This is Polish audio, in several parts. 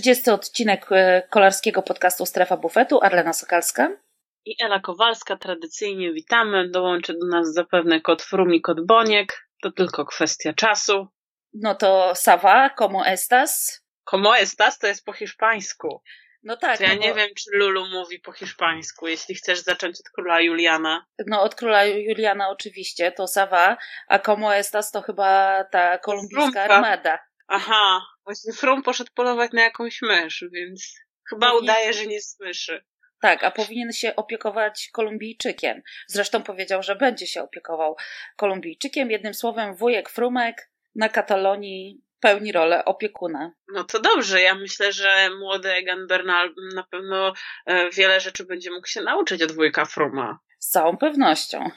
30 odcinek e, kolarskiego podcastu Strefa Bufetu. Arlena Sokalska. I Ela Kowalska. Tradycyjnie witamy. Dołączy do nas zapewne kot Frum i kot Boniek. To tylko kwestia czasu. No to Sawa, como estas? Como estas to jest po hiszpańsku. No tak. To ja no nie bo, wiem, czy Lulu mówi po hiszpańsku. Jeśli chcesz zacząć od króla Juliana. No od króla Juliana oczywiście, to Sawa, a como estas to chyba ta kolumbijska armada. Aha, właśnie Frum poszedł polować na jakąś mysz, więc chyba Powinien- udaje, że nie słyszy. Tak, a powinien się opiekować Kolumbijczykiem. Zresztą powiedział, że będzie się opiekował Kolumbijczykiem. Jednym słowem, wujek Frumek na Katalonii pełni rolę opiekuna. No to dobrze, ja myślę, że młody Egan Bernal na pewno e, wiele rzeczy będzie mógł się nauczyć od wujka Fruma. Z całą pewnością.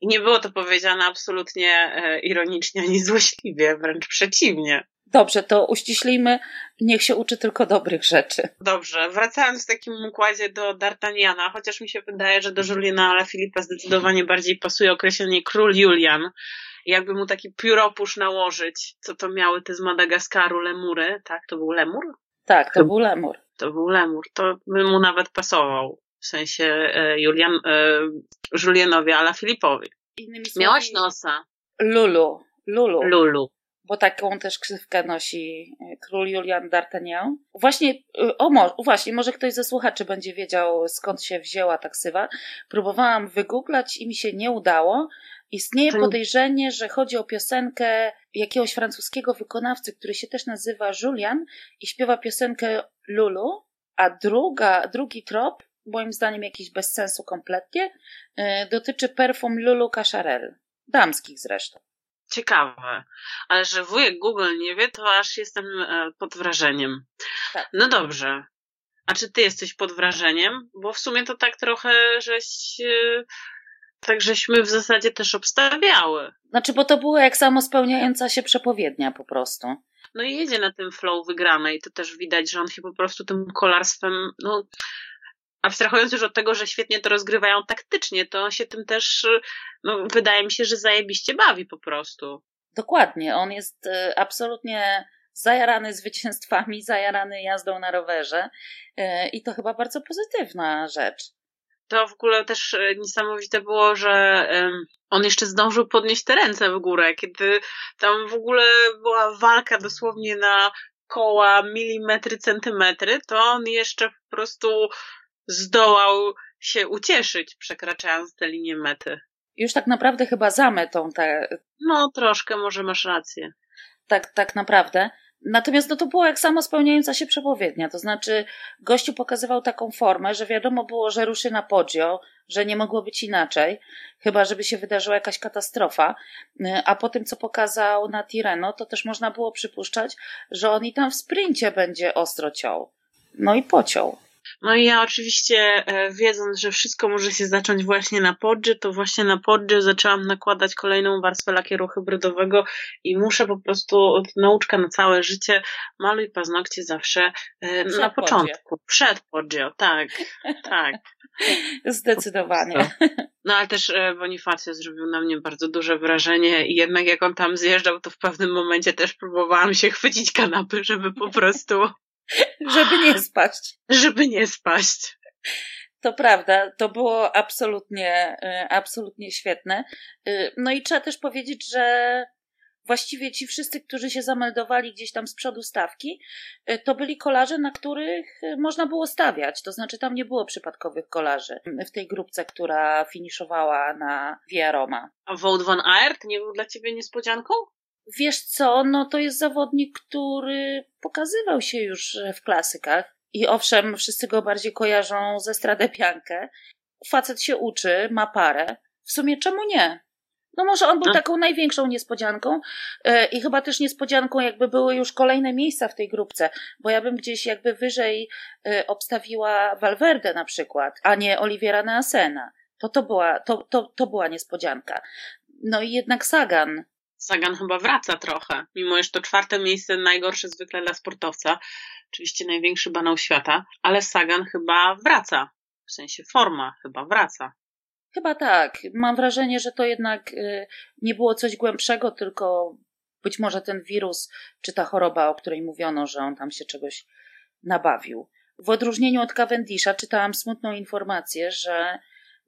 I nie było to powiedziane absolutnie e, ironicznie ani złośliwie, wręcz przeciwnie. Dobrze, to uściślijmy, niech się uczy tylko dobrych rzeczy. Dobrze, wracając w takim układzie do D'Artagnana, chociaż mi się wydaje, że do Juliana ale Filipa zdecydowanie bardziej pasuje określenie król Julian. Jakby mu taki pióropusz nałożyć, co to miały te z Madagaskaru lemury, tak? To był lemur? Tak, to był lemur. To był lemur, to by mu nawet pasował. W sensie e, Julian, e, Julianowi ala Filipowi. Innymi słowy, Miałaś nosa, Lulu. Lulu. Lulu. Bo taką też ksywkę nosi e, król Julian D'Artagnan. Właśnie, y, o mo, właśnie, może ktoś ze słuchaczy będzie wiedział skąd się wzięła ta ksywa. Próbowałam wygooglać i mi się nie udało. Istnieje podejrzenie, że chodzi o piosenkę jakiegoś francuskiego wykonawcy, który się też nazywa Julian i śpiewa piosenkę Lulu, a druga, drugi trop, moim zdaniem jakiś bez sensu kompletnie, y, dotyczy perfum Lulu Cacharel. Damskich zresztą. Ciekawe. Ale że wujek Google nie wie, to aż jestem e, pod wrażeniem. Tak. No dobrze. A czy ty jesteś pod wrażeniem? Bo w sumie to tak trochę, żeś... e, Tak żeśmy w zasadzie też obstawiały. Znaczy, bo to było jak samo spełniająca się przepowiednia po prostu. No i jedzie na tym flow wygranej. To też widać, że on się po prostu tym kolarstwem, no, abstrahując już od tego, że świetnie to rozgrywają taktycznie, to on się tym też, no, wydaje mi się, że zajebiście bawi po prostu. Dokładnie, on jest y, absolutnie zajarany zwycięstwami, zajarany jazdą na rowerze y, i to chyba bardzo pozytywna rzecz. To w ogóle też y, niesamowite było, że on jeszcze zdążył podnieść te ręce w górę, kiedy tam w ogóle była walka dosłownie na koła, milimetry, centymetry, to on jeszcze po prostu zdołał się ucieszyć, przekraczając tę linię mety. Już tak naprawdę chyba za metą te, No, troszkę może masz rację. tak, tak naprawdę. Natomiast no to było jak samo spełniająca się przepowiednia. To znaczy, gościu pokazywał taką formę, że wiadomo było, że ruszy na podio, że nie mogło być inaczej, chyba żeby się wydarzyła jakaś katastrofa. Y, A po tym, co pokazał na Tireno, to też można było przypuszczać, że on i tam w sprincie będzie ostro ciął. No i pociął. No i ja oczywiście, e, wiedząc, że wszystko może się zacząć właśnie na podży, to właśnie na podży zaczęłam nakładać kolejną warstwę lakieru hybrydowego i muszę po prostu, nauczka na całe życie, maluj paznokcie zawsze e, Przed na początku. Przed podżio, tak, tak. Zdecydowanie. No ale też e, Bonifacio zrobił na mnie bardzo duże wrażenie i jednak jak on tam zjeżdżał, to w pewnym momencie też próbowałam się chwycić kanapy, żeby po prostu, Żeby nie spaść. żeby nie spaść. To prawda, to było absolutnie, y, absolutnie świetne. Y, No i trzeba też powiedzieć, że właściwie ci wszyscy, którzy się zameldowali gdzieś tam z przodu stawki, y, to byli kolarze, na których można było stawiać. To znaczy tam nie było przypadkowych kolarzy w tej grupce, która finiszowała na Via Roma. A Wout van Aert nie był dla ciebie niespodzianką? Wiesz co, no to jest zawodnik, który pokazywał się już w klasykach. I owszem, wszyscy go bardziej kojarzą ze Stradę Biankę. Facet się uczy, ma parę. W sumie czemu nie? No może on był No. taką największą niespodzianką e, i chyba też niespodzianką jakby były już kolejne miejsca w tej grupce, bo ja bym gdzieś jakby wyżej e, obstawiła Valverde na przykład, a nie Oliviera Neasena. To to była, to, to, to była niespodzianka. No i jednak Sagan, Sagan chyba wraca trochę, mimo iż to czwarte miejsce najgorsze zwykle dla sportowca. Oczywiście największy banał świata, ale Sagan chyba wraca. W sensie forma chyba wraca. Chyba tak. Mam wrażenie, że to jednak y, nie było coś głębszego, tylko być może ten wirus, czy ta choroba, o której mówiono, że on tam się czegoś nabawił. W odróżnieniu od Cavendisha czytałam smutną informację, że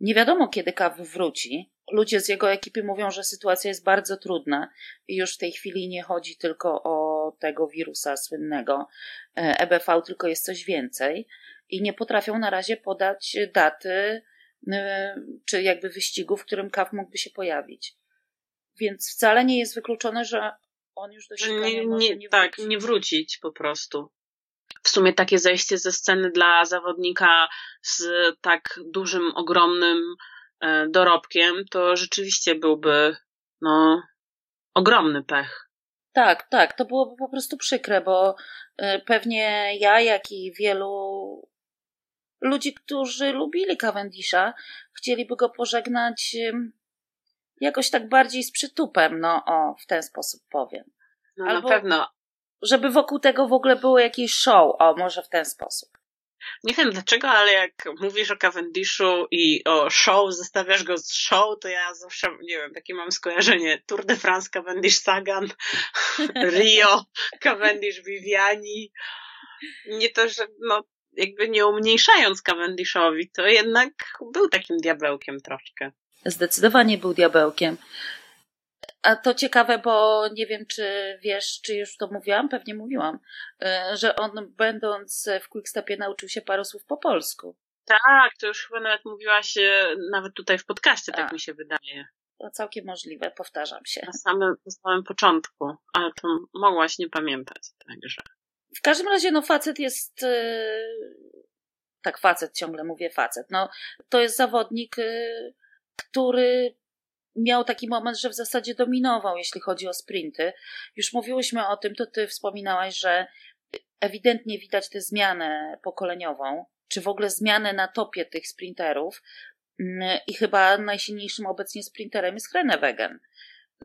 nie wiadomo kiedy Cav wróci. Ludzie z jego ekipy mówią, że sytuacja jest bardzo trudna i już w tej chwili nie chodzi tylko o tego wirusa słynnego EBV, e tylko jest coś więcej i nie potrafią na razie podać daty e, czy jakby wyścigu, w którym Cav mógłby się pojawić. Więc wcale nie jest wykluczone, że on już do nie, nie, nie Tak, nie wrócić po prostu. W sumie takie zejście ze sceny dla zawodnika z tak dużym, ogromnym e, dorobkiem, to rzeczywiście byłby no, ogromny pech. Tak, tak, to byłoby po prostu przykre, bo e, pewnie ja, jak i wielu ludzi, którzy lubili Cavendisha, chcieliby go pożegnać jakoś tak bardziej z przytupem, no o, w ten sposób powiem. No Albo, na pewno. Żeby wokół tego w ogóle było jakieś show, o, może w ten sposób. Nie wiem dlaczego, ale jak mówisz o Cavendishu i o show, zestawiasz go z show, to ja zawsze, nie wiem, takie mam skojarzenie. Tour de France, Cavendish Sagan, Rio, Cavendish Viviani. Nie to, że no, jakby nie umniejszając Cavendishowi, to jednak był takim diabełkiem troszkę. Zdecydowanie był diabełkiem. A to ciekawe, bo nie wiem, czy wiesz, czy już to mówiłam, pewnie mówiłam, e, że on będąc w Quickstepie nauczył się paru słów po polsku. Tak, to już chyba nawet mówiłaś nawet tutaj w podcaście, tak, tak mi się wydaje. To całkiem możliwe, powtarzam się. Na samym, na samym początku, ale to mogłaś nie pamiętać, także. W każdym razie, no facet jest, e, tak facet, ciągle mówię facet, no to jest zawodnik, który miał taki moment, że w zasadzie dominował, jeśli chodzi o sprinty. Już mówiłyśmy o tym, to ty wspominałaś, że ewidentnie widać tę zmianę pokoleniową, czy w ogóle zmianę na topie tych sprinterów. Mm, I chyba najsilniejszym obecnie sprinterem jest Wegen,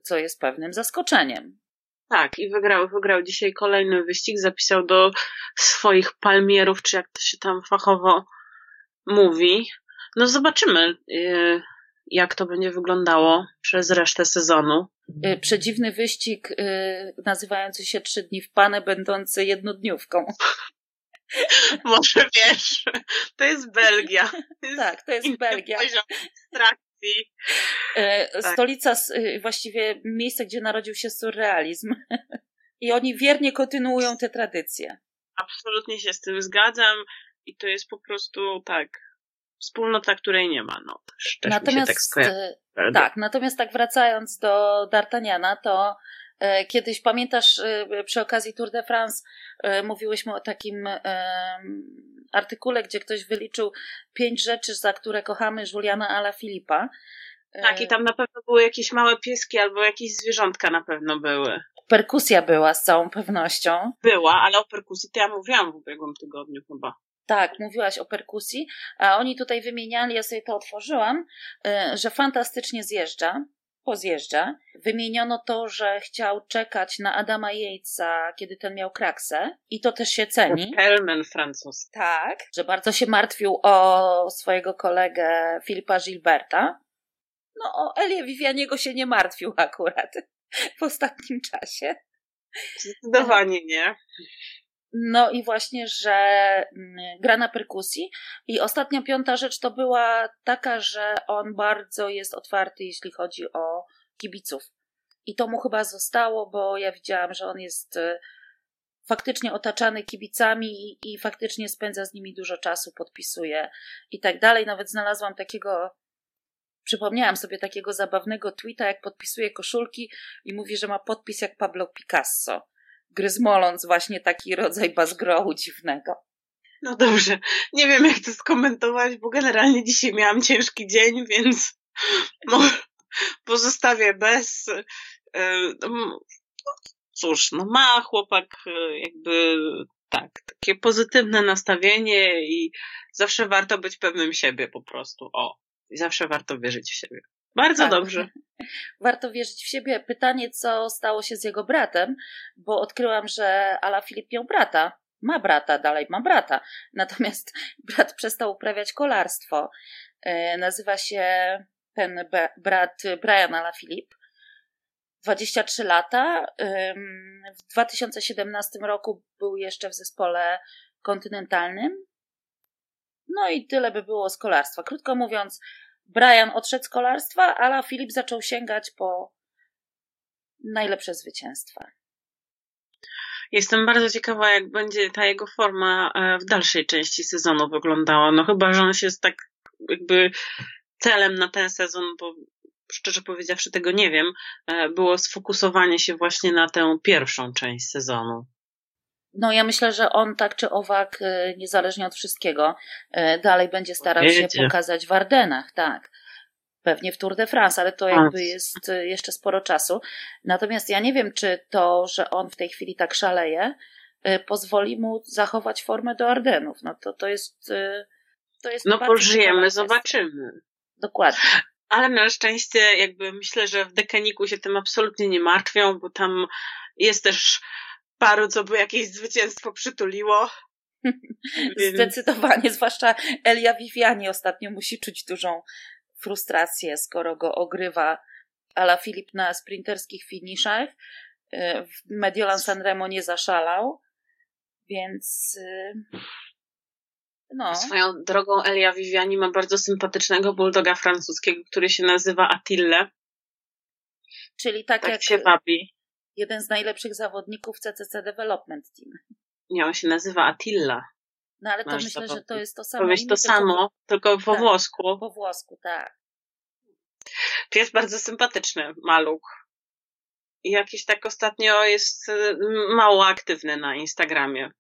co jest pewnym zaskoczeniem. Tak, i wygrał, wygrał dzisiaj kolejny wyścig, zapisał do swoich palmierów, czy jak to się tam fachowo mówi. No zobaczymy. Jak to będzie wyglądało przez resztę sezonu. Y, przedziwny wyścig y, nazywający się Trzy dni w Panę, będący jednodniówką. Może wiesz, to jest Belgia. tak, to jest Belgia. Abstrakcji. Y, tak. Stolica, właściwie miejsce, gdzie narodził się surrealizm. I oni wiernie kontynuują te tradycje. Absolutnie się z tym zgadzam i to jest po prostu tak wspólnota, której nie ma. No, też, też natomiast, tak, e, tak, natomiast tak wracając do D'Artagnana, to e, kiedyś pamiętasz e, przy okazji Tour de France e, mówiłyśmy o takim e, artykule, gdzie ktoś wyliczył pięć rzeczy, za które kochamy Juliana Ala Filipa. E, tak, i tam na pewno były jakieś małe pieski albo jakieś zwierzątka na pewno były. Perkusja była z całą pewnością. Była, ale o perkusji to ja mówiłam w ubiegłym tygodniu chyba. Tak, mówiłaś o perkusji, a oni tutaj wymieniali, ja sobie to otworzyłam, y, że fantastycznie zjeżdża, pozjeżdża. Wymieniono to, że chciał czekać na Adama Yatesa, kiedy ten miał kraksę i to też się ceni. Helmen francuz. Tak, że bardzo się martwił o swojego kolegę Filipa Gilberta. No o Elię Vivianiego się nie martwił akurat w ostatnim czasie. Zdecydowanie nie. No i właśnie, że mm, gra na perkusji. I ostatnia piąta rzecz to była taka, że on bardzo jest otwarty, jeśli chodzi o kibiców. I to mu chyba zostało, bo ja widziałam, że on jest y, faktycznie otaczany kibicami i, i faktycznie spędza z nimi dużo czasu, podpisuje i tak dalej. Nawet znalazłam takiego Przypomniałam sobie takiego zabawnego tweeta, jak podpisuje koszulki i mówi, że ma podpis jak Pablo Picasso gryzmoląc właśnie taki rodzaj bazgrołu dziwnego. No dobrze, nie wiem jak to skomentować, bo generalnie dzisiaj miałam ciężki dzień, więc pozostawię bez. E, no, cóż, no ma chłopak e, jakby tak, takie pozytywne nastawienie i zawsze warto być pewnym siebie po prostu. O, zawsze warto wierzyć w siebie. Bardzo tak. dobrze. Warto wierzyć w siebie. Pytanie, co stało się z jego bratem, bo odkryłam, że Ala Filip miał brata. Ma brata, dalej ma brata. Natomiast brat przestał uprawiać kolarstwo. E, nazywa się ten brat Brian Ala Filip. 23 lata. W 2017 roku był jeszcze w zespole kontynentalnym. No i tyle by było z kolarstwa. Krótko mówiąc, Brian odszedł z kolarstwa, a Filip zaczął sięgać po najlepsze zwycięstwa. Jestem bardzo ciekawa, jak będzie ta jego forma e, w dalszej części sezonu wyglądała. No chyba, że on się jest tak jakby celem na ten sezon, bo szczerze powiedziawszy tego nie wiem, e, było sfokusowanie się właśnie na tę pierwszą część sezonu. No ja myślę, że on tak czy owak, e, niezależnie od wszystkiego, dalej będzie starał się pokazać w Ardenach, tak. Pewnie w Tour de France, ale to jakby jest jeszcze sporo czasu. Natomiast ja nie wiem, czy to, że on w tej chwili tak szaleje, pozwoli mu zachować formę do Ardenów. No to, to jest. To jest no pożyjemy, zobaczymy. Dokładnie. Ale na szczęście, jakby myślę, że w Dekaniku się tym absolutnie nie martwią, bo tam jest też paru, co by jakieś zwycięstwo przytuliło. Więc... Zdecydowanie, zwłaszcza Elia Viviani ostatnio musi czuć dużą frustrację, skoro go ogrywa Ala Filip na sprinterskich finiszach. Y, w Mediolan Sanremo nie zaszalał, więc y, no. Swoją drogą Elia Viviani ma bardzo sympatycznego bulldoga francuskiego, który się nazywa Attille. Czyli tak, tak jak się wabi. Jeden z najlepszych zawodników CCC Development Team. Nie, on się nazywa Attila. No ale to Masz myślę, że to jest to samo. Powiedz to samo, tylko po tak, włosku. Po włosku, tak. To jest bardzo sympatyczny maluch. I jakiś tak ostatnio jest y, mało aktywny na Instagramie.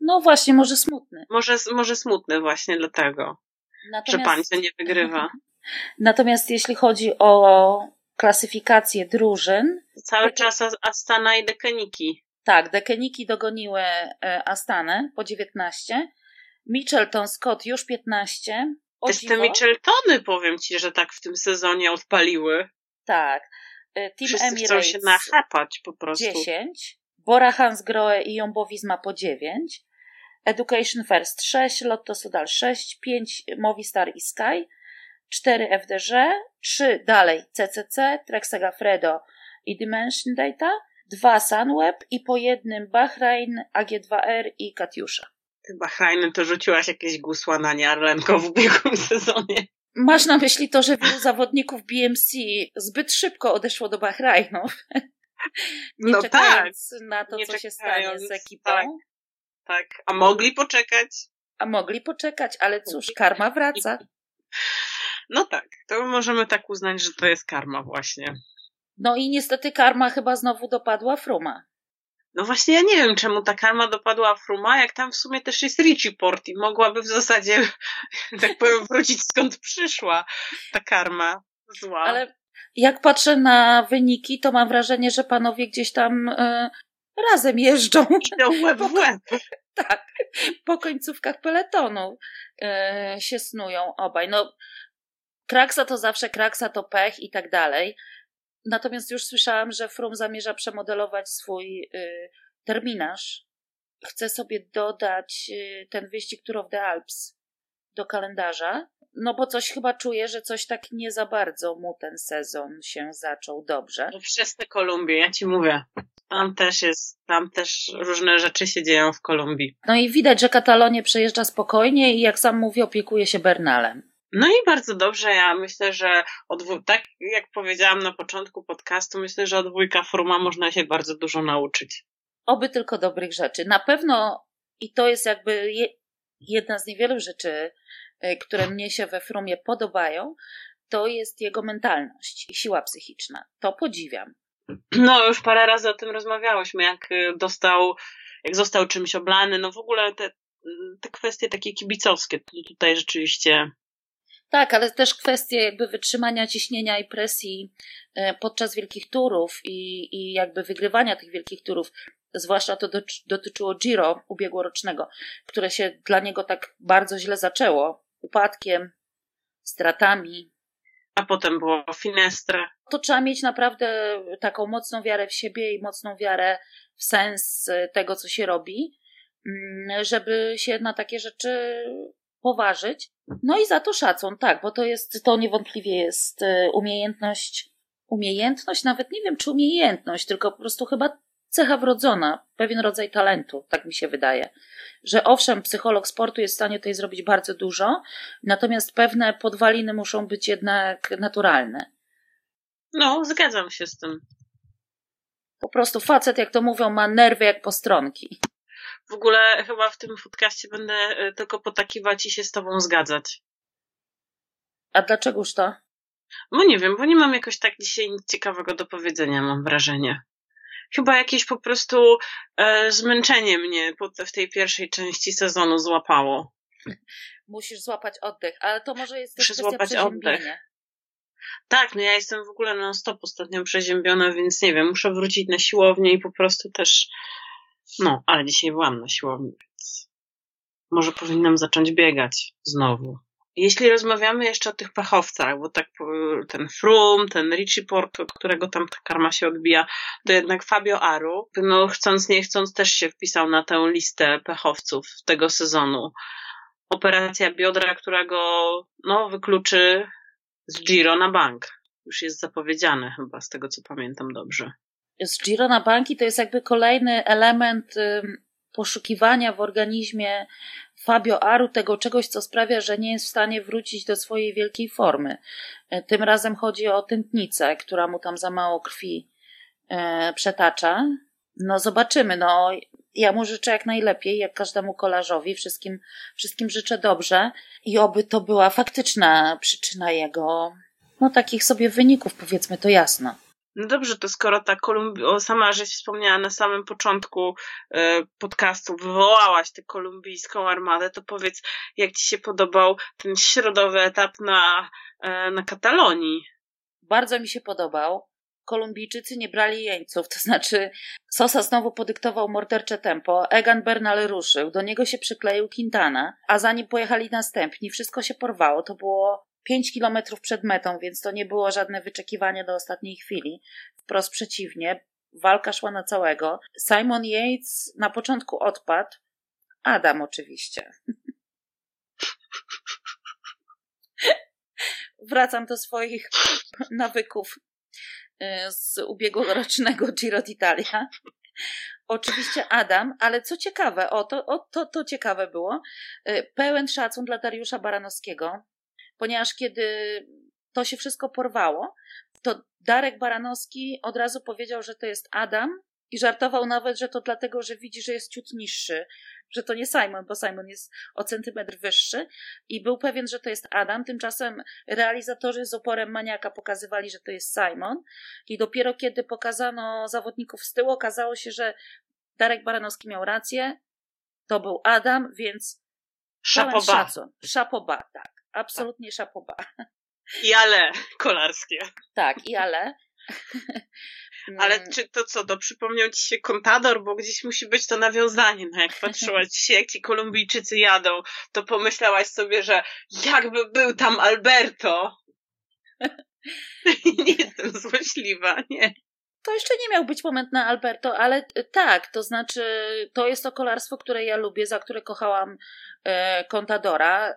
No właśnie, może smutny. Może, może smutny właśnie dlatego, Natomiast... że pańce nie wygrywa. Natomiast jeśli chodzi o klasyfikację drużyn... Cały czas Astana i Dekeniki. Tak, Dekeniki dogoniły e, Astanę po 19. Mitchelton Scott już 15. O Też te Mitcheltony, powiem ci, że tak w tym sezonie odpaliły. Tak. E, Team Wszyscy Emirates chcą się nachapać po prostu. 10. Bora Hansgrohe i Jombowizma po 9. Education First 6, Lotto Sudal 6, 5 Movistar i Sky, 4 FDŻ, 3 dalej CCC, Trek Segafredo i Dimension Data, 2 Sunweb i po jednym Bahrain, AG2R i Katiusza. Ty Bahrainem to rzuciłaś jakieś gusła na nie Arlenko w ubiegłym sezonie. Masz na myśli to, że wielu zawodników BMC zbyt szybko odeszło do Bahrainu. Nie no czekając tak. na to, nie co się stanie z ekipą. Tak. Tak, a mogli poczekać. A mogli poczekać, ale cóż, karma wraca. No tak, to możemy tak uznać, że to jest karma właśnie. No i niestety karma chyba znowu dopadła Fruma. No właśnie ja nie wiem, czemu ta karma dopadła Fruma, jak tam w sumie też jest Richie Port i mogłaby w zasadzie, tak powiem, wrócić skąd przyszła ta karma zła. Ale jak patrzę na wyniki, to mam wrażenie, że panowie gdzieś tam y, razem jeżdżą. Idą łeb w łeb. Tak, po końcówkach peletonu yy, się snują obaj. No, kraksa to zawsze kraksa to pech i tak dalej. Natomiast już słyszałam, że Frum zamierza przemodelować swój yy, terminarz. Chce sobie dodać yy, ten wyścig Tour of the Alps do kalendarza. No bo coś chyba czuję, że coś tak nie za bardzo mu ten sezon się zaczął dobrze. No przez te Kolumbię, ja ci mówię. Tam też jest, tam też różne rzeczy się dzieją w Kolumbii. No i widać, że Katalonię przejeżdża spokojnie i jak sam mówi, opiekuje się Bernalem. No i bardzo dobrze. Ja myślę, że od, tak jak powiedziałam na początku podcastu, myślę, że od wujka Fruma można się bardzo dużo nauczyć. Oby tylko dobrych rzeczy. Na pewno i to jest jakby je, jedna z niewielu rzeczy, y, które mnie się we Frumie podobają, to jest jego mentalność i siła psychiczna. To podziwiam. No, już parę razy o tym rozmawiałyśmy, jak y, dostał, jak został czymś oblany, no w ogóle te, te kwestie takie kibicowskie tutaj rzeczywiście. Tak, ale też kwestie jakby wytrzymania ciśnienia i presji y, podczas wielkich turów i, i jakby wygrywania tych wielkich turów. Zwłaszcza to dotyczyło Giro ubiegłorocznego, które się dla niego tak bardzo źle zaczęło. Upadkiem, stratami, a potem było Finestre. To trzeba mieć naprawdę taką mocną wiarę w siebie i mocną wiarę w sens tego, co się robi, mm, żeby się na takie rzeczy poważyć. No i za to szacun, tak, bo to jest, to niewątpliwie jest e, umiejętność, umiejętność, nawet nie wiem czy umiejętność, tylko po prostu chyba cecha wrodzona, pewien rodzaj talentu, tak mi się wydaje. Że owszem, psycholog sportu jest w stanie tutaj zrobić bardzo dużo, natomiast pewne podwaliny muszą być jednak naturalne. No, zgadzam się z tym. Po prostu facet, jak to mówią, ma nerwy jak postronki. W ogóle chyba w tym podcaście będę e, tylko potakiwać i się z tobą zgadzać. A dlaczegoż to? No nie wiem, bo nie mam jakoś tak dzisiaj nic ciekawego do powiedzenia, mam wrażenie. Chyba jakieś po prostu e, zmęczenie mnie w tej pierwszej części sezonu złapało. Musisz złapać oddech, ale to może jest też Muszę złapać oddech. Tak, no ja jestem w ogóle na stop ostatnio przeziębiona, więc nie wiem, muszę wrócić na siłownię i po prostu też no, ale dzisiaj byłam na siłowni, więc może powinnam zacząć biegać znowu. Jeśli rozmawiamy jeszcze o tych pechowcach, bo tak ten Frum, ten Richie Port, którego tam ta karma się odbija, to jednak Fabio Aru, no chcąc nie chcąc też się wpisał na tę listę pechowców tego sezonu. Operacja biodra, którego no wykluczy z Giro na bank. Już jest zapowiedziane chyba, z tego co pamiętam dobrze z Giro na banki to jest jakby kolejny element poszukiwania w organizmie Fabio Aru tego czegoś, co sprawia, że nie jest w stanie wrócić do swojej wielkiej formy. E, tym razem chodzi o tętnicę, która mu tam za mało krwi e, przetacza. No zobaczymy, no ja mu życzę jak najlepiej, jak każdemu kolarzowi, wszystkim, wszystkim życzę dobrze i oby to była faktyczna przyczyna jego, no takich sobie wyników, powiedzmy to jasno. No dobrze, to skoro ta Kolumbi- sama żeś wspomniała na samym początku e, podcastu, wywołałaś tę kolumbijską armadę, to powiedz, jak ci się podobał ten środowy etap na, e, na Katalonii? Bardzo mi się podobał. Kolumbijczycy nie brali jeńców, to znaczy Sosa znowu podyktował mordercze tempo, Egan Bernal ruszył, do niego się przykleił Quintana, a zanim pojechali następni, wszystko się porwało. To było 5 kilometrów przed metą, więc to nie było żadne wyczekiwanie do ostatniej chwili. Wprost przeciwnie, walka szła na całego. Simon Yates na początku odpadł. Adam oczywiście. Wracam do swoich nawyków y, z ubiegłorocznego Giro d'Italia. Oczywiście Adam, ale co ciekawe, o to, o, to, to ciekawe było, y, pełen szacun dla Dariusza Baranowskiego, ponieważ kiedy to się wszystko porwało, to Darek Baranowski od razu powiedział, że to jest Adam i żartował nawet, że to dlatego, że widzi, że jest ciut niższy, że to nie Simon, bo Simon jest o centymetr wyższy i był pewien, że to jest Adam. Tymczasem realizatorzy z oporem maniaka pokazywali, że to jest Simon i dopiero kiedy pokazano zawodników z tyłu, okazało się, że Darek Baranowski miał rację, to był Adam, więc Szapoba. szacun. Szapoba, tak. Absolutnie tak. szapoba. I ale kolarskie. Tak, i ale. Ale czy to co, to przypomniał ci się kontador, bo gdzieś musi być to nawiązanie. No jak patrzyłaś dzisiaj, jak ci Kolumbijczycy jadą, to pomyślałaś sobie, że jakby był tam Alberto. nie jestem złośliwa, nie to jeszcze nie miał być moment na Alberto, ale e, tak, to znaczy to jest to kolarstwo, które ja lubię, za które kochałam e, Contadora. E,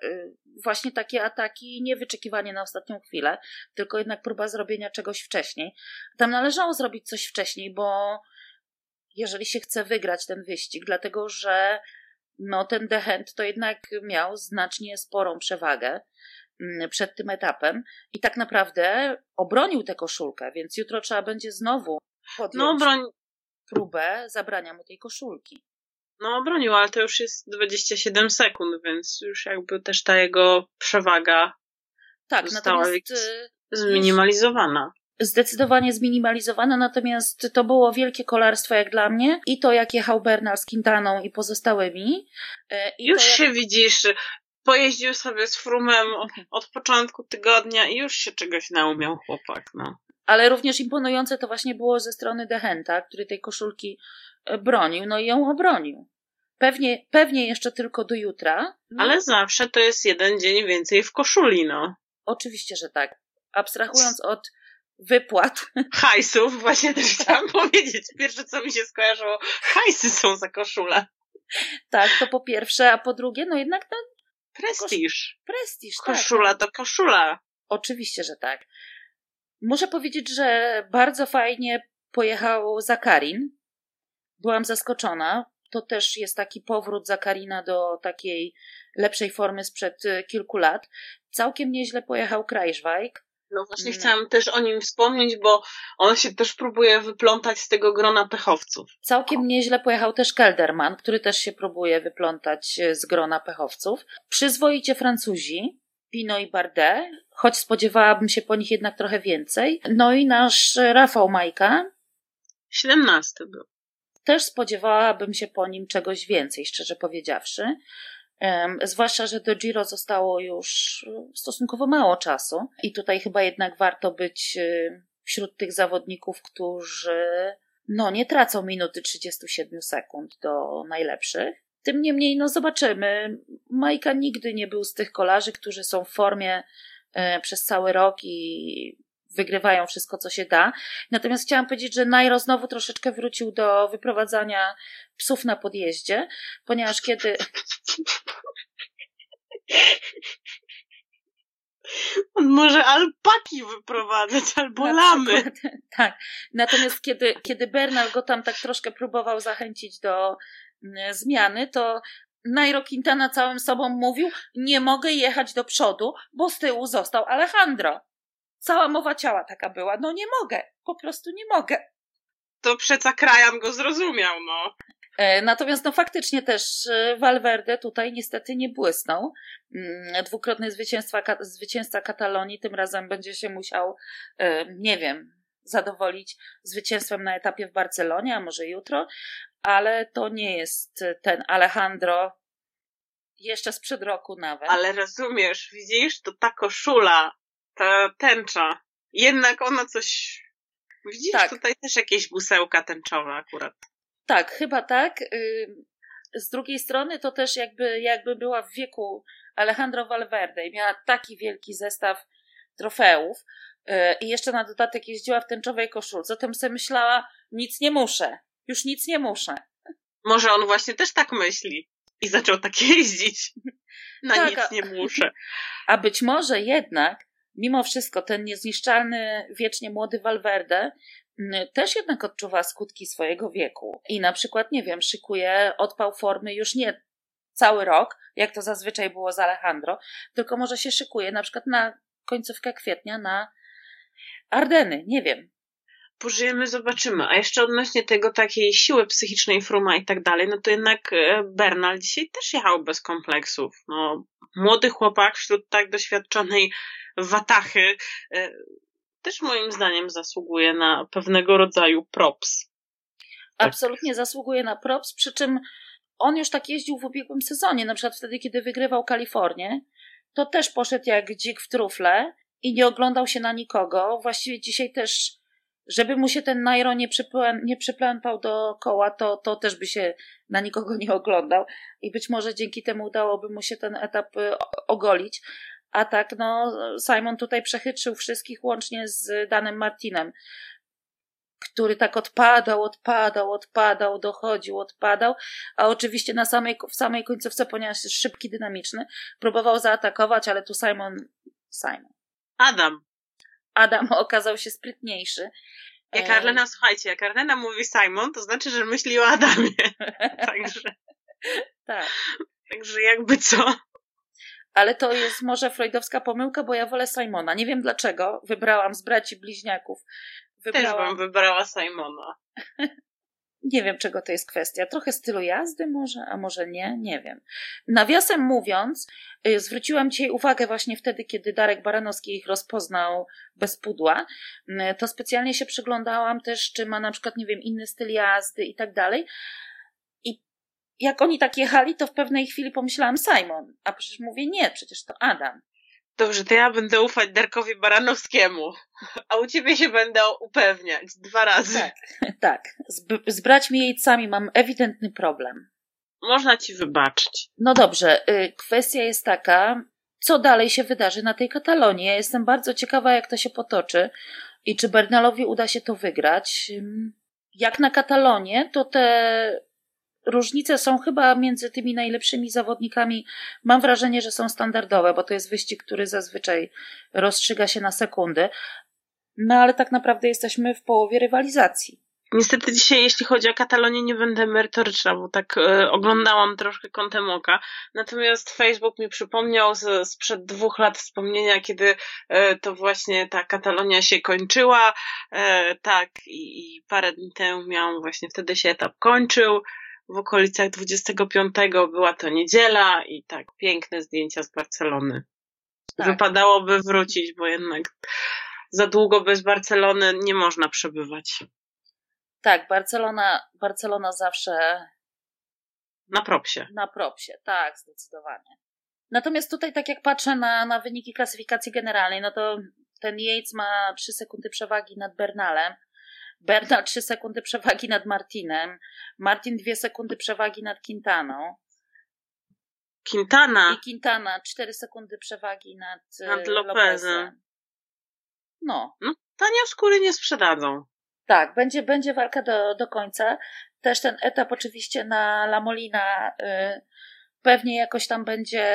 właśnie takie ataki, nie wyczekiwanie na ostatnią chwilę, tylko jednak próba zrobienia czegoś wcześniej. Tam należało zrobić coś wcześniej, bo jeżeli się chce wygrać ten wyścig, dlatego że no, ten Dehent to jednak miał znacznie sporą przewagę przed tym etapem i tak naprawdę obronił tę koszulkę, więc jutro trzeba będzie znowu podjąć no, broń... próbę zabrania mu tej koszulki. No, obronił, ale to już jest 27 sekund, więc już jakby też ta jego przewaga tak, została natomiast, y, zminimalizowana. Zdecydowanie zminimalizowana, natomiast to było wielkie kolarstwo jak dla mnie i to jak jechał Bernal z Quintaną i pozostałymi. Y, I już jak... się widzisz, pojeździł sobie z Frumem od początku tygodnia i już się czegoś naumiał chłopak, no. Ale również imponujące to właśnie było ze strony Dehenta, który tej koszulki e, bronił, no i ją obronił. Pewnie, pewnie jeszcze tylko do jutra. No. Ale zawsze to jest jeden dzień więcej w koszuli, no. Oczywiście, że tak. Abstrahując od wypłat. Hajsów, właśnie też chciałam powiedzieć. Pierwsze, co mi się skojarzyło, hajsy są za koszulę. Tak, to po pierwsze, a po drugie, no jednak no, Prestiż. Prestiż, tak. Koszula to koszula. Oczywiście, że tak. Muszę powiedzieć, że bardzo fajnie pojechał Zakarin. byłam zaskoczona. To też jest taki powrót za Karina do takiej lepszej formy sprzed y, kilku lat. Całkiem nieźle pojechał Krajszwajk. No właśnie mm. chciałam też o nim wspomnieć, bo on się też próbuje wyplątać z tego grona pechowców. Całkiem nieźle pojechał też Kelderman, który też się próbuje wyplątać y, z grona pechowców. Przyzwoicie Francuzi, Pino i Bardet, choć spodziewałabym się po nich jednak trochę więcej. No i nasz Rafał Majka. 17 był. Też spodziewałabym się po nim czegoś więcej, szczerze powiedziawszy. Zwłaszcza, że do Giro zostało już stosunkowo mało czasu i tutaj chyba jednak warto być y, wśród tych zawodników, którzy no nie tracą minuty 37 sekund do najlepszych. Tym niemniej, no zobaczymy. Majka nigdy nie był z tych kolarzy, którzy są w formie e, przez cały rok i wygrywają wszystko, co się da. Natomiast chciałam powiedzieć, że Nairo znowu troszeczkę wrócił do wyprowadzania psów na podjeździe, ponieważ kiedy. On może alpaki wyprowadzać albo lamy. Przykład, tak. Natomiast kiedy, kiedy Bernal go tam tak troszkę próbował zachęcić do mm, zmiany, to Nairo Quintana całym sobą mówił: Nie mogę jechać do przodu, bo z tyłu został Alejandro. Cała mowa ciała taka była. No nie mogę, po prostu nie mogę. To przeca Krajan go zrozumiał, no. E, natomiast no faktycznie też e, Valverde tutaj niestety nie błysnął. Mm, dwukrotny zwycięstwa, zwycięzca Katalonii tym razem będzie się musiał, e, nie wiem, zadowolić zwycięstwem na etapie w Barcelonie, a może jutro, ale to nie jest ten Alejandro jeszcze sprzed roku nawet. Ale rozumiesz, widzisz, to ta koszula ta tęcza. Jednak ona coś. Widzisz, tak. tutaj też jakieś busełka tęczowe akurat. Tak, chyba tak. Z drugiej strony to też jakby, jakby była w wieku Alejandro Valverde i miała taki wielki zestaw trofeów y, i jeszcze na dodatek jeździła w tęczowej koszulce, zatem sobie myślała, nic nie muszę, już nic nie muszę. Może on właśnie też tak myśli i zaczął tak jeździć. Na tak, nic nie muszę. A być może jednak mimo wszystko ten niezniszczalny, wiecznie młody Valverde mm, też jednak odczuwa skutki swojego wieku. I na przykład, nie wiem, szykuje odpał formy już nie cały rok, jak to zazwyczaj było z Alejandro, tylko może się szykuje na przykład na końcówkę kwietnia na Ardeny, nie wiem. Pożyjemy, zobaczymy. A jeszcze odnośnie tego takiej siły psychicznej Fruma i tak dalej, no to jednak e, Bernal dzisiaj też jechał bez kompleksów. No, młody chłopak wśród tak doświadczonej watachy e, też moim zdaniem zasługuje na pewnego rodzaju props. Tak. Absolutnie zasługuje na props, przy czym on już tak jeździł w ubiegłym sezonie, na przykład wtedy, kiedy wygrywał Kalifornię, to też poszedł jak dzik w trufle i nie oglądał się na nikogo. Właściwie dzisiaj też, żeby mu się ten Nairo nie, przyplę, nie przyplątał do koła, to, to też by się na nikogo nie oglądał i być może dzięki temu udałoby mu się ten etap y, ogolić. A tak, no, Simon tutaj przechytrzył wszystkich łącznie z Danem Martinem, który tak odpadał, odpadał, odpadał, dochodził, odpadał, a oczywiście na samej, w samej końcówce, ponieważ jest szybki, dynamiczny, próbował zaatakować, ale tu Simon, Simon. Adam. Adam okazał się sprytniejszy. Jak Arlena, słuchajcie, jak Arlena mówi Simon, to znaczy, że myśli o Adamie. Także. tak. Także jakby co ale to jest może freudowska pomyłka, bo ja wolę Simona. Nie wiem dlaczego. Wybrałam z braci bliźniaków. Wybrałam... Też bym wybrała Simona. nie wiem, czego to jest kwestia. Trochę stylu jazdy może, a może nie, nie wiem. Nawiasem mówiąc, y, zwróciłam dzisiaj uwagę właśnie wtedy, kiedy Darek Baranowski ich rozpoznał bez pudła, y, to specjalnie się przyglądałam też, czy ma na przykład, nie wiem, inny styl jazdy i tak dalej jak oni tak jechali, to w pewnej chwili pomyślałam Simon, a przecież mówię nie, przecież to Adam. Dobrze, to ja będę ufać Darkowi Baranowskiemu, a u ciebie się będę upewniać dwa razy. Tak, tak. Z, z braćmi jejcami mam ewidentny problem. Można ci wybaczyć. No dobrze, y, kwestia jest taka, co dalej się wydarzy na tej Katalonii. Ja jestem bardzo ciekawa, jak to się potoczy i czy Bernalowi uda się to wygrać. Jak na Katalonię, to te różnice są chyba między tymi najlepszymi zawodnikami. Mam wrażenie, że są standardowe, bo to jest wyścig, który zazwyczaj rozstrzyga się na sekundy. No ale tak naprawdę jesteśmy w połowie rywalizacji. Niestety dzisiaj, jeśli chodzi o Katalonię, nie będę merytoryczna, bo tak e, oglądałam troszkę kątem oka. Natomiast Facebook mi przypomniał z, sprzed dwóch lat wspomnienia, kiedy e, to właśnie ta Katalonia się kończyła. E, tak, i, i parę dni temu miałam właśnie wtedy się etap kończył. W okolicach 25 była to niedziela i tak, piękne zdjęcia z Barcelony. Tak. Wypadałoby wrócić, bo jednak za długo bez Barcelony nie można przebywać. Tak, Barcelona, Barcelona zawsze. Na propsie. Na propsie, tak, zdecydowanie. Natomiast tutaj, tak jak patrzę na, na wyniki klasyfikacji generalnej, no to ten Yates ma 3 sekundy przewagi nad Bernalem. Bernal 3 sekundy przewagi nad Martinem. Martin 2 sekundy przewagi nad Quintaną. Quintana. I Quintana 4 sekundy przewagi nad, nad Lopezem. Lopezem. No. no. Tanie skóry nie sprzedadzą. Tak, będzie, będzie walka do, do końca. Też ten etap oczywiście na La Molina y, pewnie jakoś tam będzie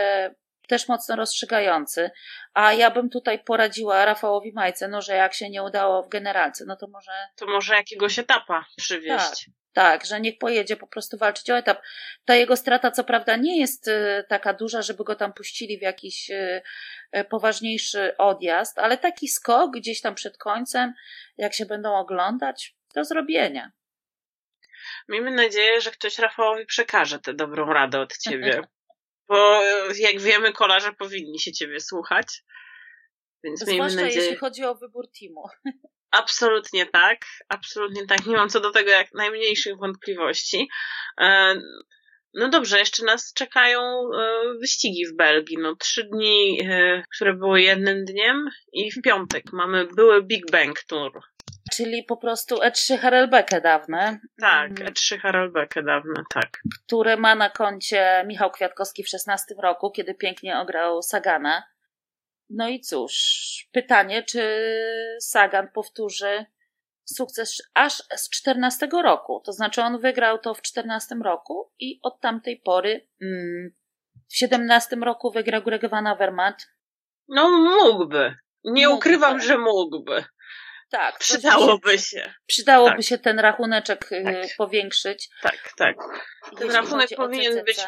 też mocno rozstrzygający. A ja bym tutaj poradziła Rafałowi Majce, no że jak się nie udało w generalce, no to może. To może jakiegoś etapa przywieźć. Tak. Tak, że niech pojedzie po prostu walczyć o etap. Ta jego strata, co prawda, nie jest y, taka duża, żeby go tam puścili w jakiś y, y, poważniejszy odjazd, ale taki skok gdzieś tam przed końcem, jak się będą oglądać, do zrobienia. Miejmy nadzieję, że ktoś Rafałowi przekaże tę dobrą radę od ciebie. Bo jak wiemy, kolarze powinni się ciebie słuchać. Więc Zwłaszcza miejmy nadzieję... jeśli chodzi o wybór teamu. Absolutnie tak, absolutnie tak. Nie mam co do tego jak najmniejszych wątpliwości. E, no dobrze, jeszcze nas czekają e, wyścigi w Belgii. No trzy dni, e, które były jednym dniem i w piątek mamy były Big Bang Tour. Czyli po prostu E3 Harelbeke dawne. Tak, mm. E3 Harelbeke dawne, tak. Które ma na koncie Michał Kwiatkowski w 16 roku, kiedy pięknie ograł Sagana. No i cóż, pytanie, czy Sagan powtórzy sukces aż z 14 roku. To znaczy, on wygrał to w 14 roku i od tamtej pory mm, w 17 roku wygrał Greg Van Avermaet. No, mógłby. Nie mógłby. ukrywam, że mógłby. Tak. Przydałoby się. Przydałoby tak. się ten rachuneczek y, tak. powiększyć. Tak, tak. Ten rachunek powinien być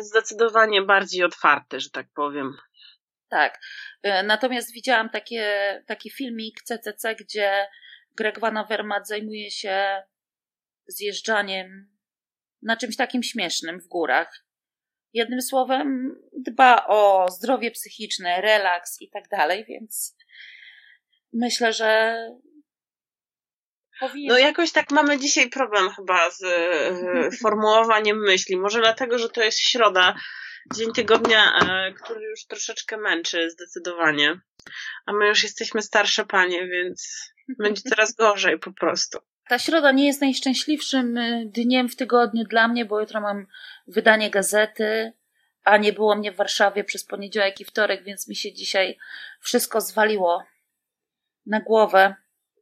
zdecydowanie bardziej otwarty, że tak powiem. Tak. E, natomiast widziałam takie, taki filmik CCC, gdzie Greg Van Avermaet zajmuje się zjeżdżaniem na czymś takim śmiesznym w górach. Jednym słowem, dba o zdrowie psychiczne, relaks i tak dalej, więc myślę, że Powinien... No jakoś tak mamy dzisiaj problem chyba z formułowaniem myśli. Może dlatego, że to jest środa, dzień tygodnia, e, który już troszeczkę męczy zdecydowanie. A my już jesteśmy starsze panie, więc będzie coraz gorzej po prostu. Ta środa nie jest najszczęśliwszym e, dniem w tygodniu dla mnie, bo jutro mam wydanie gazety, a nie było mnie w Warszawie przez poniedziałek i wtorek, więc mi się dzisiaj wszystko zwaliło na głowę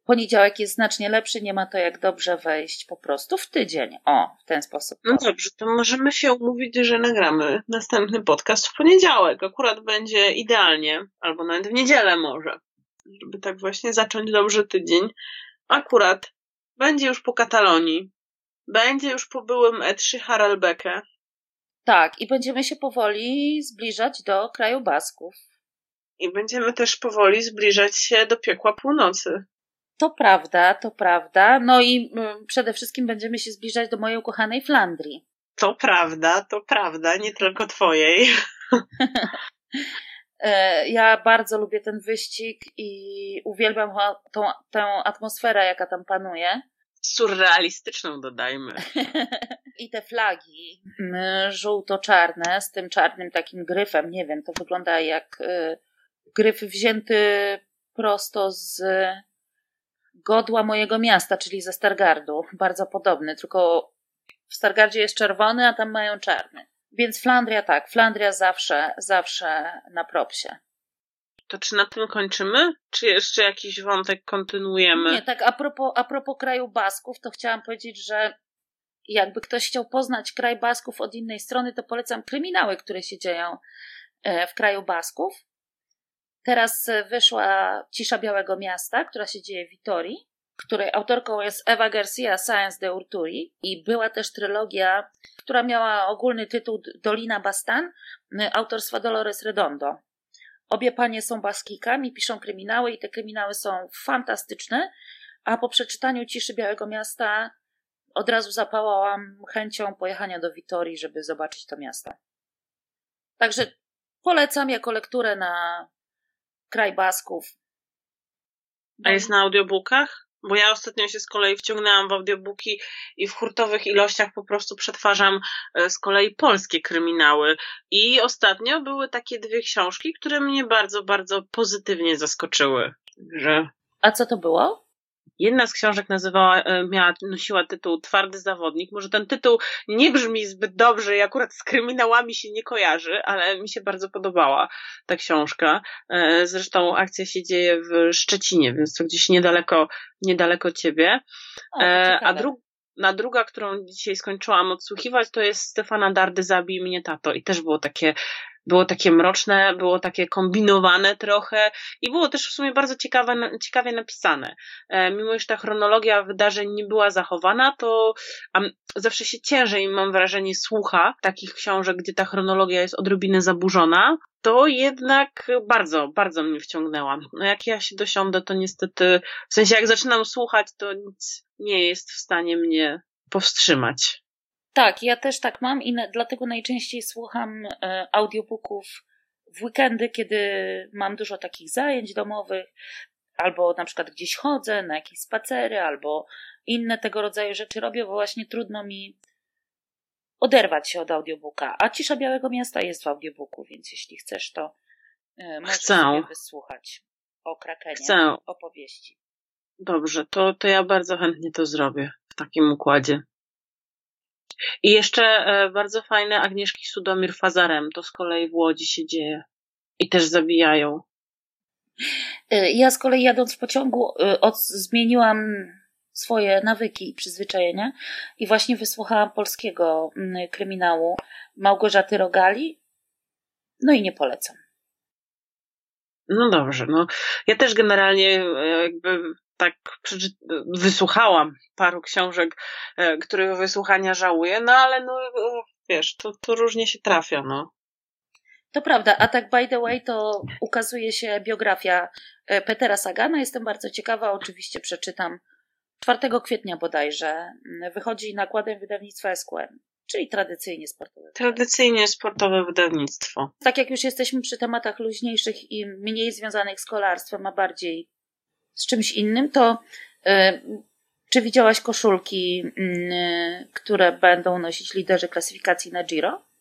poniedziałek jest znacznie lepszy, nie ma to jak dobrze wejść po prostu w tydzień. O, w ten sposób. No dobrze, to możemy się umówić, że nagramy następny podcast w poniedziałek. Akurat będzie idealnie, albo nawet w niedzielę może, żeby tak właśnie zacząć dobrze tydzień. Akurat będzie już po Katalonii, będzie już po byłym E3 Harelbeke. Tak, i będziemy się powoli zbliżać do kraju Basków. I będziemy też powoli zbliżać się do piekła północy. To prawda, to prawda. No i mm, przede wszystkim będziemy się zbliżać do mojej ukochanej Flandrii. To prawda, to prawda, nie tylko twojej. E, ja bardzo lubię ten wyścig i uwielbiam tą, tę atmosferę, jaka tam panuje. Surrealistyczną dodajmy. I te flagi mm, żółto-czarne z tym czarnym takim gryfem, nie wiem, to wygląda jak y, gryf wzięty prosto z godła mojego miasta, czyli ze Stargardu. Bardzo podobny, tylko w Stargardzie jest czerwony, a tam mają czarny. Więc Flandria tak, Flandria zawsze, zawsze na propsie. To czy na tym kończymy? Czy jeszcze jakiś wątek kontynuujemy? Nie, tak a propos, a propos kraju Basków, to chciałam powiedzieć, że jakby ktoś chciał poznać kraj Basków od innej strony, to polecam kryminały, które się dzieją e, w kraju Basków. Teraz wyszła Cisza Białego Miasta, która się dzieje w Witorii. której autorką jest Eva Garcia Science de Urturi i była też trylogia, która miała ogólny tytuł Dolina Bastan autorstwa Dolores Redondo. Obie panie są baskikami, piszą kryminały i te kryminały są fantastyczne, a po przeczytaniu Ciszy Białego Miasta od razu zapałałam chęcią pojechania do Witorii, żeby zobaczyć to miasto. Także polecam jako lekturę na kraj Basków. A jest na audiobookach? Bo ja ostatnio się z kolei wciągnęłam w audiobooki i w hurtowych ilościach po prostu przetwarzam e, z kolei polskie kryminały. I ostatnio były takie dwie książki, które mnie bardzo, bardzo pozytywnie zaskoczyły. Że... A co to było? Jedna z książek nazywała, e, miała, nosiła tytuł Twardy Zawodnik. Może ten tytuł nie brzmi zbyt dobrze i akurat z kryminałami się nie kojarzy, ale mi się bardzo podobała ta książka. E, zresztą akcja się dzieje w Szczecinie, więc to gdzieś niedaleko, niedaleko ciebie. O, e, a dru na druga, którą dzisiaj skończyłam odsłuchiwać, to jest Stefana Dardy Zabij mnie tato. I też było takie było takie mroczne, było takie kombinowane trochę i było też w sumie bardzo ciekawe, ciekawie napisane. E, mimo, że ta chronologia wydarzeń nie była zachowana, to zawsze się ciężej, mam wrażenie, słucha takich książek, gdzie ta chronologia jest odrobinę zaburzona, to jednak bardzo, bardzo mnie wciągnęła. No jak ja się dosiądę, to niestety, w sensie jak zaczynam słuchać, to nic nie jest w stanie mnie powstrzymać. Tak, ja też tak mam i na, dlatego najczęściej słucham e, audiobooków w weekendy, kiedy mam dużo takich zajęć domowych, albo na przykład gdzieś chodzę na jakieś spacery, albo inne tego rodzaju rzeczy robię, bo właśnie trudno mi oderwać się od audiobooka. A Cisza Białego Miasta jest w audiobooku, więc jeśli chcesz, to e, możesz Chcę. wysłuchać o Krakenie, Chcę. opowieści. Dobrze, to, to ja bardzo chętnie to zrobię w takim układzie. I jeszcze e, bardzo fajne Agnieszki Sudomir Fazarem. To z kolei w Łodzi się dzieje. I też zabijają. E, ja z kolei jadąc w pociągu e, od, zmieniłam swoje nawyki i przyzwyczajenia i właśnie wysłuchałam polskiego mm, kryminału Małgorzaty Rogali. No i nie polecam. No dobrze, no ja też generalnie jakby tak wysłuchałam paru książek, e, których wysłuchania żałuję, no ale no e, wiesz, to, to różnie się trafia, no. To prawda, a tak by the way to ukazuje się biografia e, Petera Sagana. Jestem bardzo ciekawa, oczywiście przeczytam 4 kwietnia bodajże. Wychodzi nakładem wydawnictwa SQM, czyli tradycyjnie sportowe. Tradycyjnie sportowe wydawnictwo. Tak jak już jesteśmy przy tematach luźniejszych i mniej związanych z kolarstwem, a bardziej z czymś innym, to y, czy widziałaś koszulki, y, które będą nosić liderzy klasyfikacji na Giro?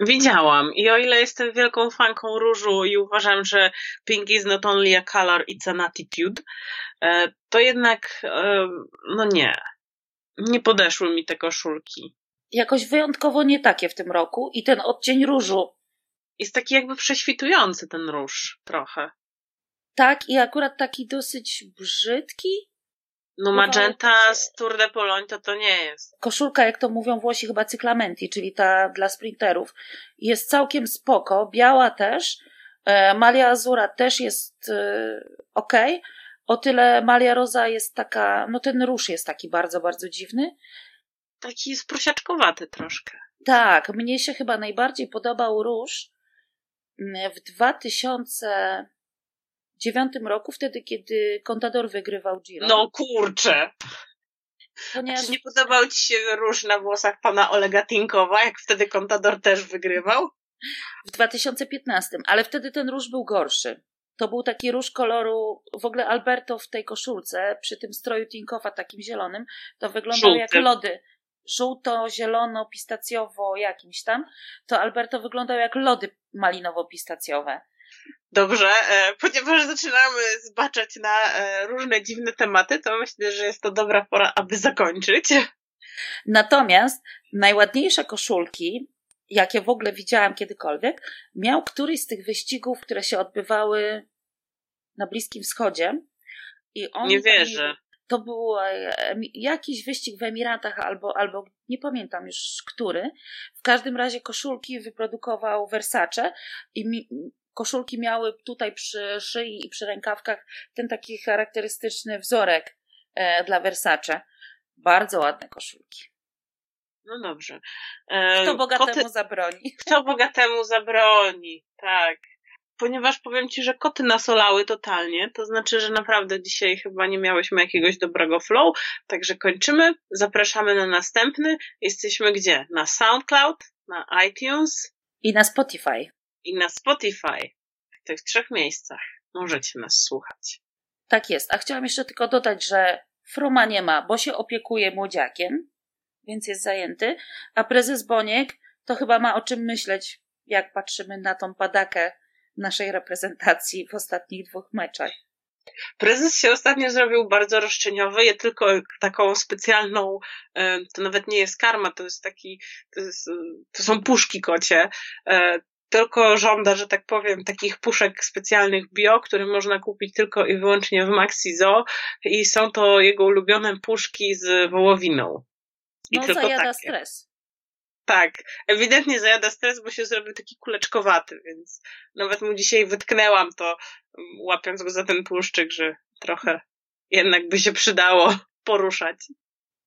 Widziałam i o ile jestem wielką fanką różu i uważam, że pink is not only a color, it's an attitude, e, to jednak e, no nie. Nie podeszły mi te koszulki. Jakoś wyjątkowo nie takie w tym roku i ten odcień różu. Jest taki jakby prześwitujący ten róż trochę. Tak, i akurat taki dosyć brzydki. No magenta z Tour de Pologne to to nie jest. Koszulka, jak to mówią Włosi, chyba cyklamenti, czyli ta dla sprinterów, jest całkiem spoko. Biała też. E, Malia Azura też jest e, ok. O tyle Malia Roza jest taka, no ten róż jest taki bardzo, bardzo dziwny. Taki jest prosiaczkowaty troszkę. Tak, mnie się chyba najbardziej podobał róż w 2000 dziewiątym roku, wtedy kiedy Contador wygrywał Giro. No kurczę! Ponieważ... Czy nie podobał Ci się róż na włosach pana Olega Tinkowa, jak wtedy Contador też wygrywał? W 2015, ale wtedy ten róż był gorszy. To był taki róż koloru, w ogóle Alberto w tej koszulce, przy tym stroju Tinkowa takim zielonym, to wyglądał Żółty. jak lody. Żółto, zielono, pistacjowo, jakimś tam. To Alberto wyglądał jak lody malinowo-pistacjowe. Dobrze, e, ponieważ zaczynamy zbaczać na e, różne dziwne tematy, to myślę, że jest to dobra pora, aby zakończyć. Natomiast najładniejsze koszulki, jakie w ogóle widziałam kiedykolwiek, miał któryś z tych wyścigów, które się odbywały na Bliskim Wschodzie. I on Nie wierzę. To był e, jakiś wyścig w Emiratach albo, albo nie pamiętam już który. W każdym razie koszulki wyprodukował Versace i mi, koszulki miały tutaj przy szyi i przy rękawkach ten taki charakterystyczny wzorek e, dla Versace. Bardzo ładne koszulki. No dobrze. E, kto bogatemu koty... zabroni? Kto bogatemu zabroni, tak. Ponieważ powiem Ci, że koty nasolały totalnie, to znaczy, że naprawdę dzisiaj chyba nie miałyśmy jakiegoś dobrego flow, także kończymy. Zapraszamy na następny. Jesteśmy gdzie? Na SoundCloud, na iTunes i na Spotify. I na Spotify. W tych trzech miejscach możecie nas słuchać. Tak jest. A chciałam jeszcze tylko dodać, że Fruma nie ma, bo się opiekuje młodziakiem, więc jest zajęty, a prezes Boniek to chyba ma o czym myśleć, jak patrzymy na tą padakę naszej reprezentacji w ostatnich dwóch meczach. Prezes się ostatnio zrobił bardzo roszczeniowy, je tylko taką specjalną, to nawet nie jest karma, to jest taki, to, jest, to są puszki kocie, e, tylko żąda, że tak powiem, takich puszek specjalnych bio, które można kupić tylko i wyłącznie w Maxizo i są to jego ulubione puszki z wołowiną. I no, tylko zajada takie. stres. Tak, ewidentnie zajada stres, bo się zrobił taki kuleczkowaty, więc nawet mu dzisiaj wytknęłam to, łapiąc go za ten tłuszczyk, że trochę jednak by się przydało poruszać.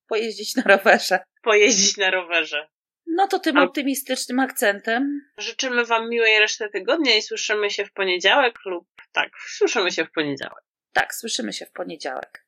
Pojeździć na rowerze. Pojeździć na rowerze. No to tym optymistycznym akcentem. Życzymy Wam miłej reszty tygodnia i słyszymy się w poniedziałek lub tak, słyszymy się w poniedziałek. Tak, słyszymy się w poniedziałek.